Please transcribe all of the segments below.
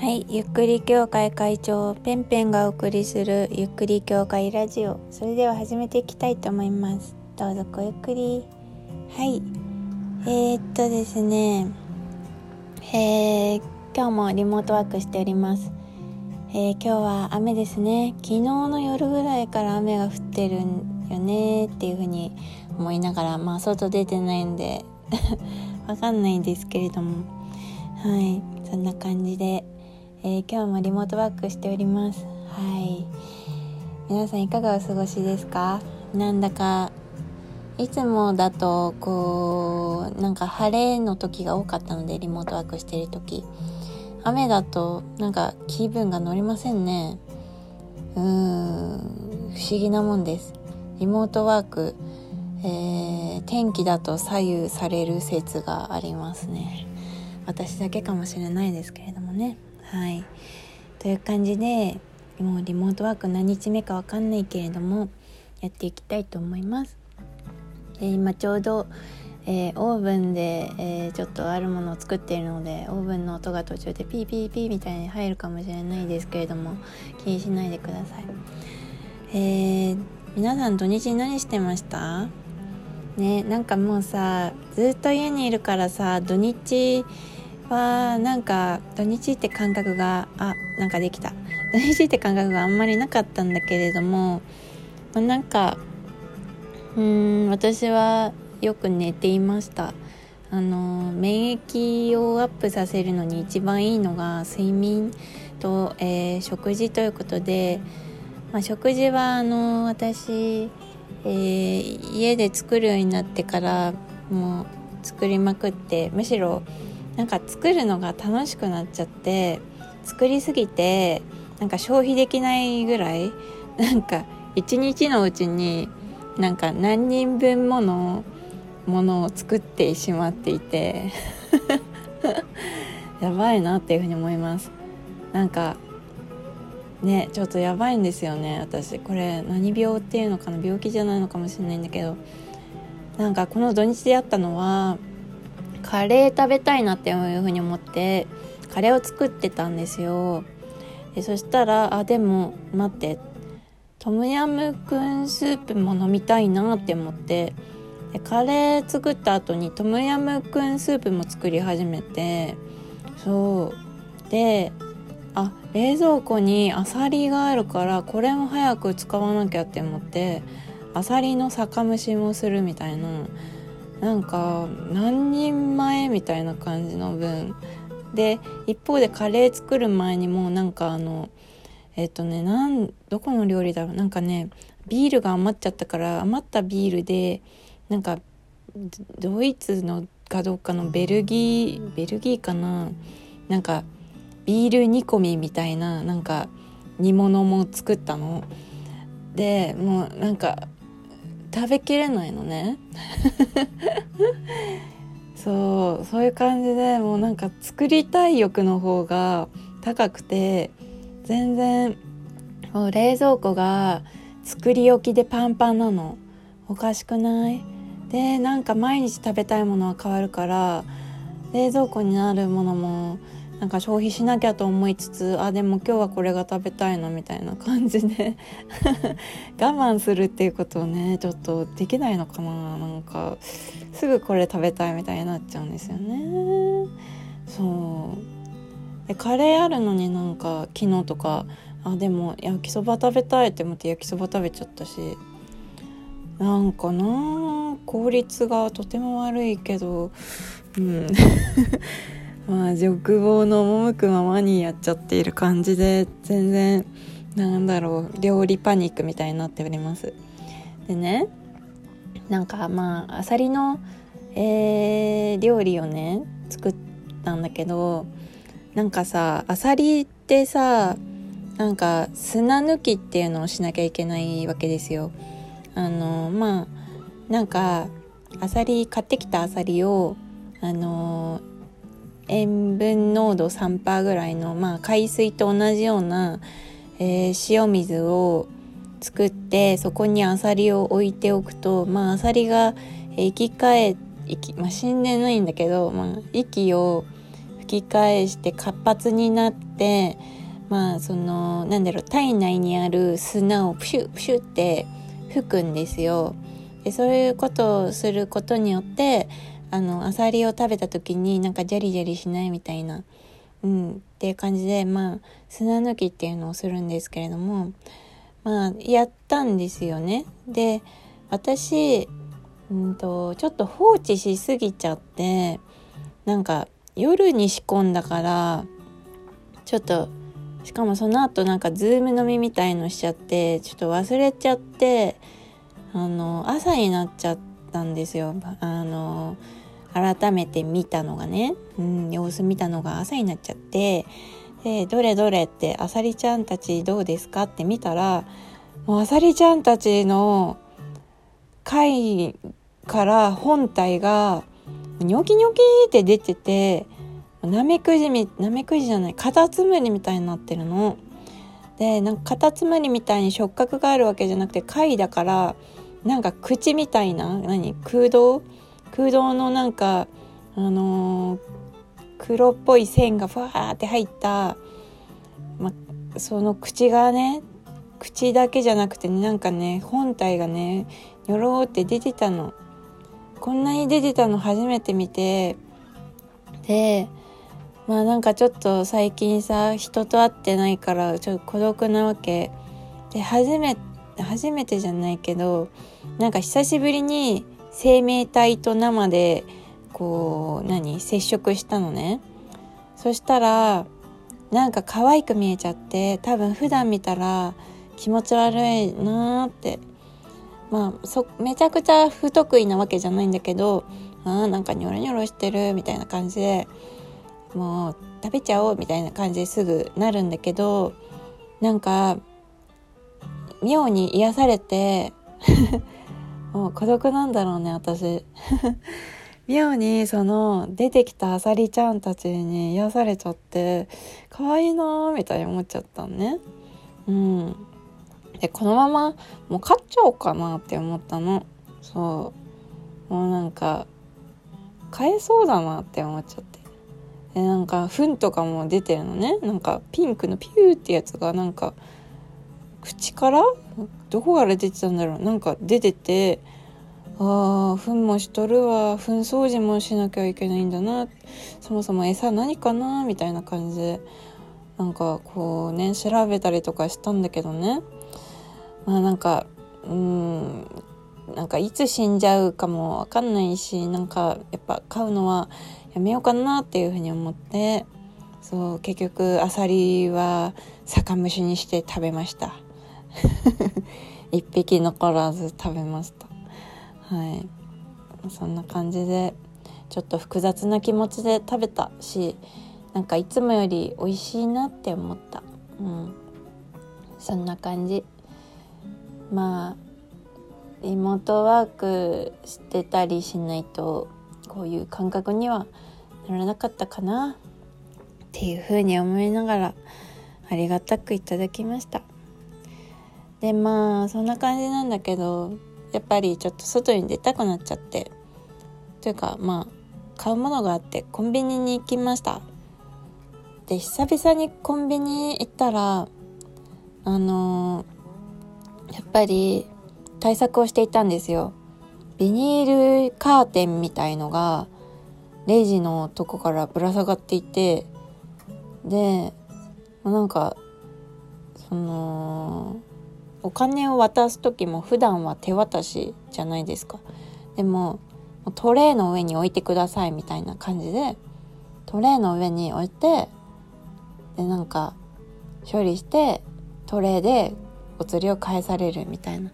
はい、ゆっくり協会会長ペンペンがお送りするゆっくり協会ラジオ。それでは始めていきたいと思います。どうぞごゆっくり。はいえー、っとですね。えー、今日もリモートワークしております。えー、今日は雨ですね。昨日の夜ぐらいから雨が降ってるんよね。っていう風に思いながらまあ外出てないんで わかんないんですけれども。はいそんな感じで。えー、今日もリモートワークしております。はい。皆さんいかがお過ごしですか？なんだかいつもだとこうなんか晴れの時が多かったのでリモートワークしてる時。雨だとなんか気分が乗りませんね。うーん不思議なもんです。リモートワーク、えー、天気だと左右される説がありますね。私だけかもしれないですけれどもね。はい。という感じでもうリモートワーク何日目かわかんないけれどもやっていきたいと思います、えー、今ちょうど、えー、オーブンで、えー、ちょっとあるものを作っているのでオーブンの音が途中でピーピーピーみたいに入るかもしれないですけれども気にしないでください。えー、皆さん土日何してました？ねなんかもうさずっと家にいるからさ土日はなんか土日って感覚があなんかできた。土日って感覚があんまりなかったんだけれども、ま、なんかうん私はよく寝ていました。あの免疫をアップさせるのに一番いいのが睡眠と、えー、食事ということで、まあ、食事はあの私、えー、家で作るようになってからもう作りまくってむしろなんか作るのが楽しくなっちゃって作りすぎてなんか消費できないぐらい なんか一日のうちになんか何人分ものものを作ってしまっていて やばいなっていうふうに思います。なんかねちょっとやばいんですよね私。これ何病っていうのかな病気じゃないのかもしれないんだけどなんかこの土日であったのはカレー食べたいなっていうふうに思ってカレーを作ってたんですよ。でそしたらあでも待ってトムヤムクンスープも飲みたいなって思ってでカレー作った後にトムヤムクンスープも作り始めてそう。であ冷蔵庫にアサリがあるからこれも早く使わなきゃって思ってアサリの酒蒸しもするみたいな。なんか何人前みたいな感じの分。で一方でカレー作る前にもなんかあのえっとねなんどこの料理だろう。なんかねビールが余っちゃったから余ったビールでなんかドイツのかどうかのベルギーベルギーかな。なんかビール煮込みみたいななんか煮物も作ったの。でもうなんか食べきれないのね。そうそういう感じでもうなんか作りたい欲の方が高くて全然もう冷蔵庫が作り置きでパンパンなの。おかしくない？でなんか毎日食べたいものは変わるから冷蔵庫にあるものもなんか消費しなきゃと思いつつあでも今日はこれが食べたいなみたいな感じで 我慢するっていうことをねちょっとできないのかな。なんかすぐこれ食べたいみたいになっちゃうんですよね。そう。でカレーあるのになんか昨日とかあでも焼きそば食べたいって思って焼きそば食べちゃったしなんかな効率がとても悪いけどうん。まあ欲望の赴くままにやっちゃっている感じで全然なんだろう料理パニックみたいになっております。でねなんかまああさりの、えー、料理をね作ったんだけどなんかさあさりってさなんか砂抜きっていうのをしなきゃいけないわけですよ。あのまあなんかあさり買ってきたあさりをあの塩分濃度3%ぐらいの、まあ、海水と同じような、えー、塩水を作ってそこにアサリを置いておくと、まあ、アサリが生き返息、まあ、死んでないんだけど、まあ、息を吹き返して活発になってまあそのなんだろう体内にある砂をプシュップシュって吹くんですよ。でそういうことをすることによってあのアサリを食べた時になんかジャリジャリしないみたいな、うん、っていう感じでまあ砂抜きっていうのをするんですけれどもまあやったんですよね。で私うんとちょっと放置しすぎちゃってなんか夜に仕込んだからちょっとしかもその後なんかズーム飲みみたいのしちゃってちょっと忘れちゃってあの朝になっちゃってたんですよ。あの改めて見たのがね、うん、様子見たのが朝になっちゃって。でどれどれってあさりちゃんたちどうですかって見たらもうあさりちゃんたちの貝から本体がニョキニョキって出ててなめくじみなめくじじゃないカタツムリみたいになってるの。でなんかカタツムリみたいに触覚があるわけじゃなくて貝だからなんか口みたいな何？空洞？空洞のなんかあのー、黒っぽい線がふわーって入った、ま、その口がね口だけじゃなくて、ね、なんかね本体がねニョローって出てたの。こんなに出てたの初めて見てでまあなんかちょっと最近さ人と会ってないからちょっと孤独なわけ。で初めて初めてじゃないけどなんか久しぶりに生命体と生でこう何接触したのね。そしたらなんか可愛く見えちゃって多分普段見たら気持ち悪いなーって。まあそめちゃくちゃ不得意なわけじゃないんだけどあーなんかニョロニョロしてるみたいな感じでもう食べちゃおうみたいな感じですぐなるんだけどなんか妙に癒されて もう孤独なんだろうね私。妙にその出てきたあさりちゃんたちに癒されちゃって可愛いなーみたいに思っちゃったのね。うん。でこのままもう飼っちゃおうかなって思ったの。そう。もうなんか飼えそうだなって思っちゃって。でなんか糞とかも出てるのね。なんかピンクのピューってやつがなんか口から？どこから出てたんだろう？なんか出ててああ糞もしとるわ。糞掃除もしなきゃいけないんだな。そもそも餌何かな？みたいな感じでなんかこうね調べたりとかしたんだけどね。まあなんかうんなんかいつ死んじゃうかもわかんないしなんかやっぱ飼うのはやめようかなっていうふうに思ってそう結局アサリは酒蒸しにして食べました。一匹残らず食べました。はい。そんな感じでちょっと複雑な気持ちで食べたしなんかいつもより美味しいなって思った。うん。そんな感じ。まあリモートワークしてたりしないとこういう感覚にはならなかったかなっていうふうに思いながらありがたくいただきました。でまあそんな感じなんだけどやっぱりちょっと外に出たくなっちゃって。というかまあ買うものがあってコンビニに行きました。で久々にコンビニ行ったらあのー、やっぱり対策をしていたんですよ。ビニールカーテンみたいのがレジのとこからぶら下がっていてでなんかそのお金を渡す時も普段は手渡しじゃないですか。でもトレーの上に置いてくださいみたいな感じでトレーの上に置いてでなんか処理してトレーでお釣りを返されるみたいな。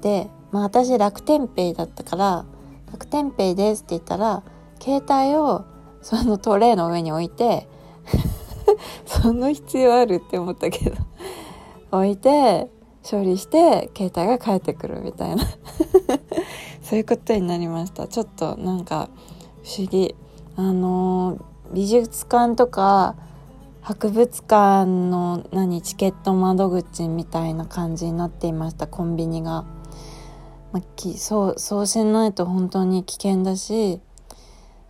でまあ私楽天ペイだったから楽天ペイですって言ったら携帯をそのトレーの上に置いて その必要あるって思ったけど。置いて処理して携帯が返ってくるみたいな そういうことになりましたちょっとなんか不思議あの美術館とか博物館の何チケット窓口みたいな感じになっていましたコンビニが。まあ、きそうそうしないと本当に危険だし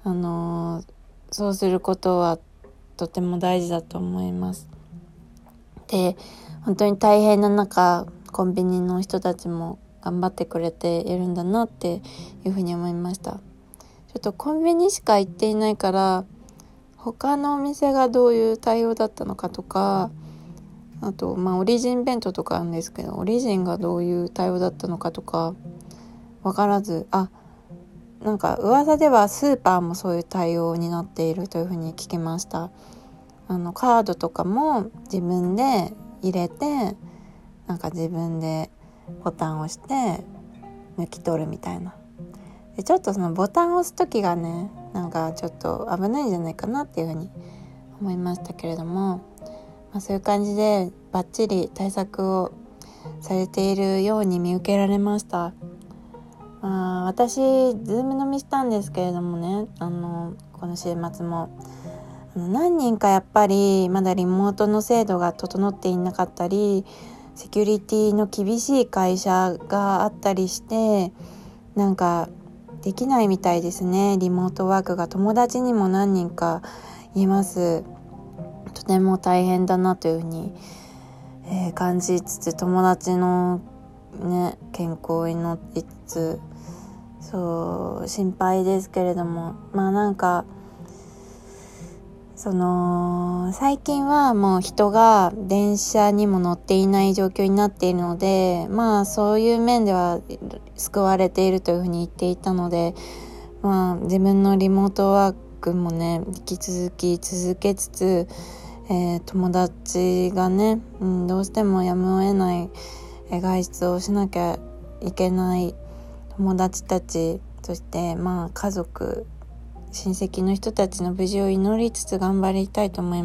あのー、そうすることはとても大事だと思います。で本当に大変な中コンビニの人たちも頑張ってくれているんだなっていうふうに思いました。ちょっとコンビニしか行っていないから他のお店がどういう対応だったのかとかあとまあオリジン弁当とかあるんですけどオリジンがどういう対応だったのかとか分からずあなんか噂ではスーパーもそういう対応になっているというふうに聞きました。あのカードとかも自分で入れてなんか自分でボタンを押して抜き取るみたいなでちょっとそのボタンを押す時がねなんかちょっと危ないんじゃないかなっていうふうに思いましたけれども、まあ、そういう感じでバッチリ対策をされているように見受けられました。あ私、ズーム飲みしたんですけれどもね、あの、この週末も。何人かやっぱりまだリモートの制度が整っていなかったりセキュリティの厳しい会社があったりしてなんかできないみたいですね。リモートワークが友達にも何人かいます。とても大変だなというふうに、えー、感じつつ友達のね健康を祈りつつそう心配ですけれども。まあなんかその最近はもう人が電車にも乗っていない状況になっているのでまあそういう面では救われているというふうに言っていたのでまあ自分のリモートワークもね引き続き続けつつ、えー、友達がね、うん、どうしてもやむを得ない外出をしなきゃいけない友達たちそしてまあ家族親戚の人たちの無事を祈りつつ頑張りたいと思います。